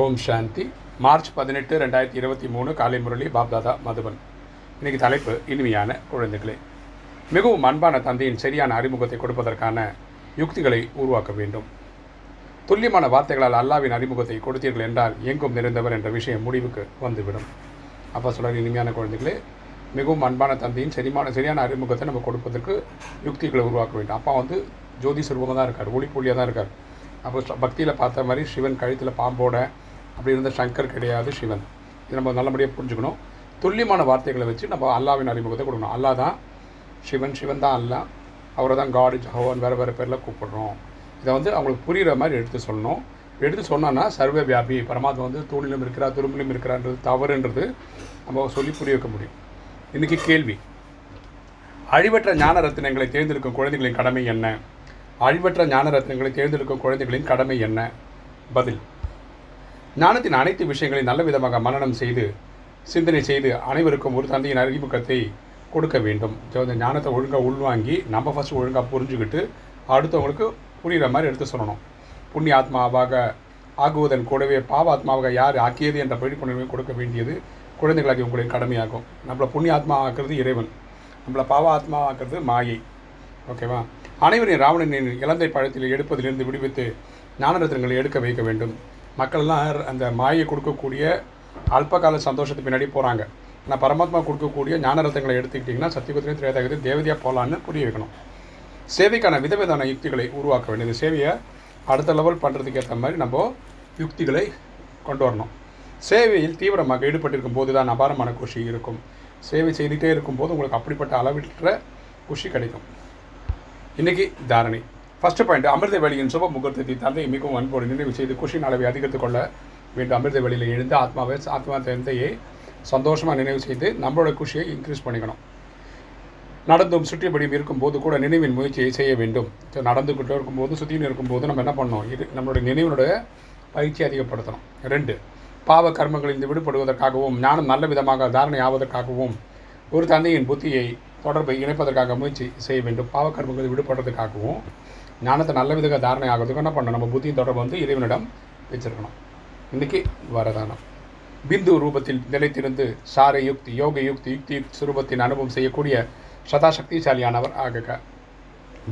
ஓம் சாந்தி. March பதினெட்டு ரெண்டாயிரத்தி இருபத்தி மூணு காலை முரளி பாப்தாதா மதுபன். இன்னைக்கு தலைப்பு இனிமையான குழந்தைகளே. மிகவும் அன்பான தந்தையின் சரியான அறிமுகத்தை கொடுப்பதற்கான யுக்திகளை உருவாக்க வேண்டும். துல்லியமான வார்த்தைகளால் அல்லாவின் அறிமுகத்தை கொடுத்தீர்கள் என்றால் எங்கும் நிறைந்தவர் என்ற விஷயம் முடிவுக்கு வந்துவிடும். அப்போ சொல்கிற இனிமையான குழந்தைகளே மிகவும் அன்பான தந்தையின் சரியான சரியான அறிமுகத்தை நம்ம கொடுப்பதற்கு யுக்திகளை உருவாக்க வேண்டும். அப்பா வந்து ஜோதி சுரூபமாக தான் இருக்கார் ஒளிப்புள்ளியாக தான் இருக்கார். அப்போ பக்தியில் பார்த்த மாதிரி சிவன் கழுத்தில் பாம்போட அப்படி இருந்த சங்கர் கிடையாது சிவன். இது நம்ம நல்லபடியாக புரிஞ்சுக்கணும். துல்லியமான வார்த்தைகளை வச்சு நம்ம அல்லாவின் அறிமுகத்தை கொடுக்கணும். அல்லா தான் சிவன் சிவன் தான் அல்லா. அவரை தான் காடு ஜஹவான் வேறு வேறு பேரில் கூப்பிடுறோம். இதை வந்து அவங்களுக்கு புரிகிற மாதிரி எடுத்து சொல்லணும். எடுத்து சொன்னோன்னா சர்வ வியாபி பரமாத்மா வந்து தூணிலும் இருக்கிறா துரும்பிலும் இருக்கிறான்றது தவறுன்றது நம்ம சொல்லி புரிய வைக்க முடியும். இன்றைக்கி கேள்வி. அழிவற்ற ஞான ரத்தினங்களை தேர்ந்தெடுக்கும் குழந்தைகளின் கடமை என்ன? அழிவற்ற ஞான ரத்னங்களை தேர்ந்தெடுக்கும் குழந்தைகளின் கடமை என்ன? பதில். ஞானத்தின் அனைத்து விஷயங்களையும் நல்ல விதமாக மனநம் செய்து சிந்தனை செய்து அனைவருக்கும் ஒரு தந்தையின் அறிமுகத்தை கொடுக்க வேண்டும். அந்த ஞானத்தை ஒழுங்காக உள்வாங்கி நம்ம ஃபஸ்ட்டு ஒழுங்காக புரிஞ்சுக்கிட்டு அடுத்தவங்களுக்கு புரிகிற மாதிரி எடுத்து சொல்லணும். புண்ணிய ஆத்மாவாக ஆகுவதன் கூடவே பாவாத்மாவாக யார் ஆக்கியது என்ற விழிப்புணர்வை கொடுக்க வேண்டியது குழந்தைகளாகி உங்களின் கடமையாகும். நம்மளை புண்ணிய ஆத்மா ஆக்குறது இறைவன். நம்மளை பாவ ஆத்மா மாயை. ஓகேவா அனைவரையும் ராவணனின் இலந்தை பழத்தில் எடுப்பதிலிருந்து விடுவித்து ஞானரத்னங்களை எடுக்க வைக்க வேண்டும். மக்கள்லாம் அந்த மாயை கொடுக்கக்கூடிய அல்பகால சந்தோஷத்துக்கு பின்னாடி போகிறாங்க ஆனால் பரமாத்மா கொடுக்கக்கூடிய ஞான ரத்தங்களை எடுத்துக்கிட்டிங்கன்னா சத்தியகுத்திரையும் திரேதாகத்தையும் தேவதையாக போகலான்னு புரிய வைக்கணும். சேவைக்கான விதவிதான யுக்திகளை உருவாக்க வேண்டியது. சேவையை அடுத்த லெவல் பண்ணுறதுக்கு ஏற்ற மாதிரி நம்ம யுக்திகளை கொண்டு வரணும். சேவையில் தீவிரமாக ஈடுபட்டிருக்கும் போது தான் அபாரமான குஷி இருக்கும். சேவை செய்துகிட்டே இருக்கும்போது உங்களுக்கு அப்படிப்பட்ட அளவிற்ற குஷி கிடைக்கும். இன்றைக்கி தாரணை. ஃபஸ்ட்டு பாயிண்ட் அமிர்த வேலையின் சுப முகூர்த்தத்தை தந்தை மிகவும் அன்போடு நினைவு செய்து குஷியின் அளவை அதிகரித்துக் கொள்ள வேண்டும் அமிர்த வேலையில் எழுந்து ஆத்மாவை ஆத்மா தந்தையை சந்தோஷமாக நினைவு செய்து நம்மளோட குஷியை இன்க்ரீஸ் பண்ணிக்கணும் நடந்தும் சுற்றியபடியும் இருக்கும்போது கூட நினைவின் முயற்சியை செய்ய வேண்டும் ஸோ நடந்துக்கிட்டே இருக்கும்போது சுற்றியும் இருக்கும்போது நம்ம என்ன பண்ணணும் இது நம்மளுடைய நினைவினுடைய பயிற்சி அதிகப்படுத்தணும் ரெண்டு பாவ கர்மங்களில் விடுபடுவதற்காகவும் ஞானம் நல்ல விதமாக தாரணை ஆவதற்காகவும் ஒரு தந்தையின் புத்தியை தொடர்பை இணைப்பதற்காக முயற்சி செய்ய வேண்டும். பாவ விடுபடுறதுக்காகவும் ஞானத்தை நல்ல விதமாக தாரணை ஆகிறதுக்கு என்ன பண்ணணும்? நம்ம புத்தியின் தொடர்பு வந்து இறைவனிடம் வச்சிருக்கணும். இன்றைக்கி வரதானம். பிந்து ரூபத்தில் நிலைத்திருந்து சார யுக்தி யோக யுக்தி யுக்தி சுரூபத்தின் அனுபவம் செய்யக்கூடிய சதா சக்திசாலியானவர்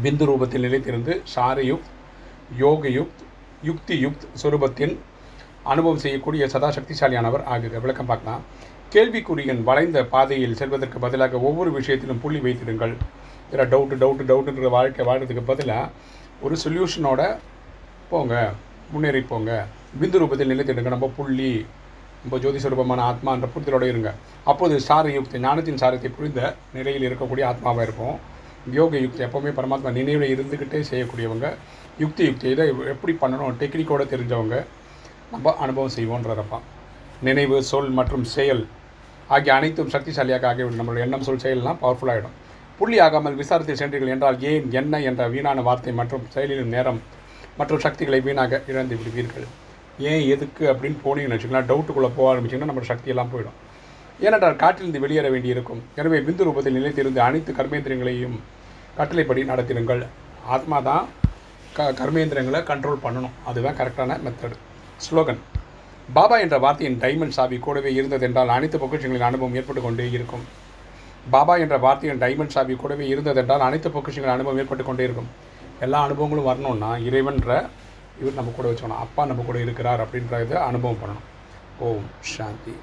பிந்து ரூபத்தில் நிலைத்திருந்து சார யுக்த் யோக யுக்த் யுக்தி யுக்த் சுரூபத்தின் அனுபவம் செய்யக்கூடிய சதா சக்திசாலியானவர் ஆகுக. விளக்கம் பார்க்கலாம். கேள்விக்குறியின் வளைந்த பாதையில் செல்வதற்கு பதிலாக ஒவ்வொரு விஷயத்திலும் புள்ளி வைத்திடுங்கள். இதில் டவுட்டு டவுட்டு டவுட்டுன்ற வாழ்க்கை வாழ்கிறதுக்கு பதிலாக ஒரு சொல்யூஷனோட போங்க முன்னேறி போங்க. பிந்து ரூபத்தில் நிலைத்திடுங்க. நம்ம புள்ளி நம்ம ஜோதி சுரூபமான ஆத்மா என்ற புரிதலோடு இருங்க. அப்போது சார யுக்தி ஞானத்தின் சாரத்தை புரிந்த நிலையில் இருக்கக்கூடிய ஆத்மாவாக இருக்கும் யோக யுக்தி எப்போவுமே பரமாத்மா நினைவில் இருந்துக்கிட்டே செய்யக்கூடியவங்க. யுக்தி யுக்தி இதை எப்படி பண்ணணும்? டெக்னிக்கோடு தெரிஞ்சவங்க. நம்ம அனுபவம் செய்வோன்றப்பா நினைவு சொல் மற்றும் செயல் ஆகிய அனைத்தும் சக்திசாலியாக ஆகிவிடும். நம்மளுடைய எண்ணம் சொல் செயலெல்லாம் பவர்ஃபுல்லாகிடும் புள்ளி ஆகாமல் விசாரத்தில் சென்றீர்கள் என்றால் ஏன் என்ன என்ற வீணான வார்த்தை மற்றும் செயலிலும் நேரம் மற்றும் சக்திகளை வீணாக இழந்து விடுவீர்கள்? ஏன் எதுக்கு அப்படின்னு போனீங்கன்னு வச்சுக்கலாம் டவுட்டுக்குள்ளே போக ஆரம்பிச்சிங்கன்னா நம்ம சக்தியெல்லாம் போயிடும். ஏனென்றால் காற்றிலிருந்து வெளியேற வேண்டியிருக்கும். எனவே பிந்து ரூபத்தில் நிலைத்திருந்து அனைத்து கர்மேந்திரங்களையும் கட்டளைப்படி நடத்திடுங்கள். ஆத்மா தான் க கர்மேந்திரங்களை கண்ட்ரோல் பண்ணணும். அதுதான் கரெக்டான மெத்தடு ஸ்லோகன். பாபா என்ற வார்த்தையின் டைமண்ட் சாவி கூடவே இருந்ததென்றால் அனைத்து பொக்கிஷங்களின் அனுபவம் ஏற்பட்டு கொண்டே இருக்கும். பாபா என்ற வார்த்தையின் டைமண்ட் சாவி கூடவே இருந்ததென்றால் அனைத்து பொக்கிஷங்களின் அனுபவம் ஏற்பட்டு கொண்டே இருக்கும். எல்லா அனுபவங்களும் வரணும்னா இறைவன்ற இவர் நம்ம கூட வச்சுக்கணும். அப்பா நம்ம கூட இருக்கிறார் அப்படின்ற இதை அனுபவம் பண்ணணும். ஓம் சாந்தி.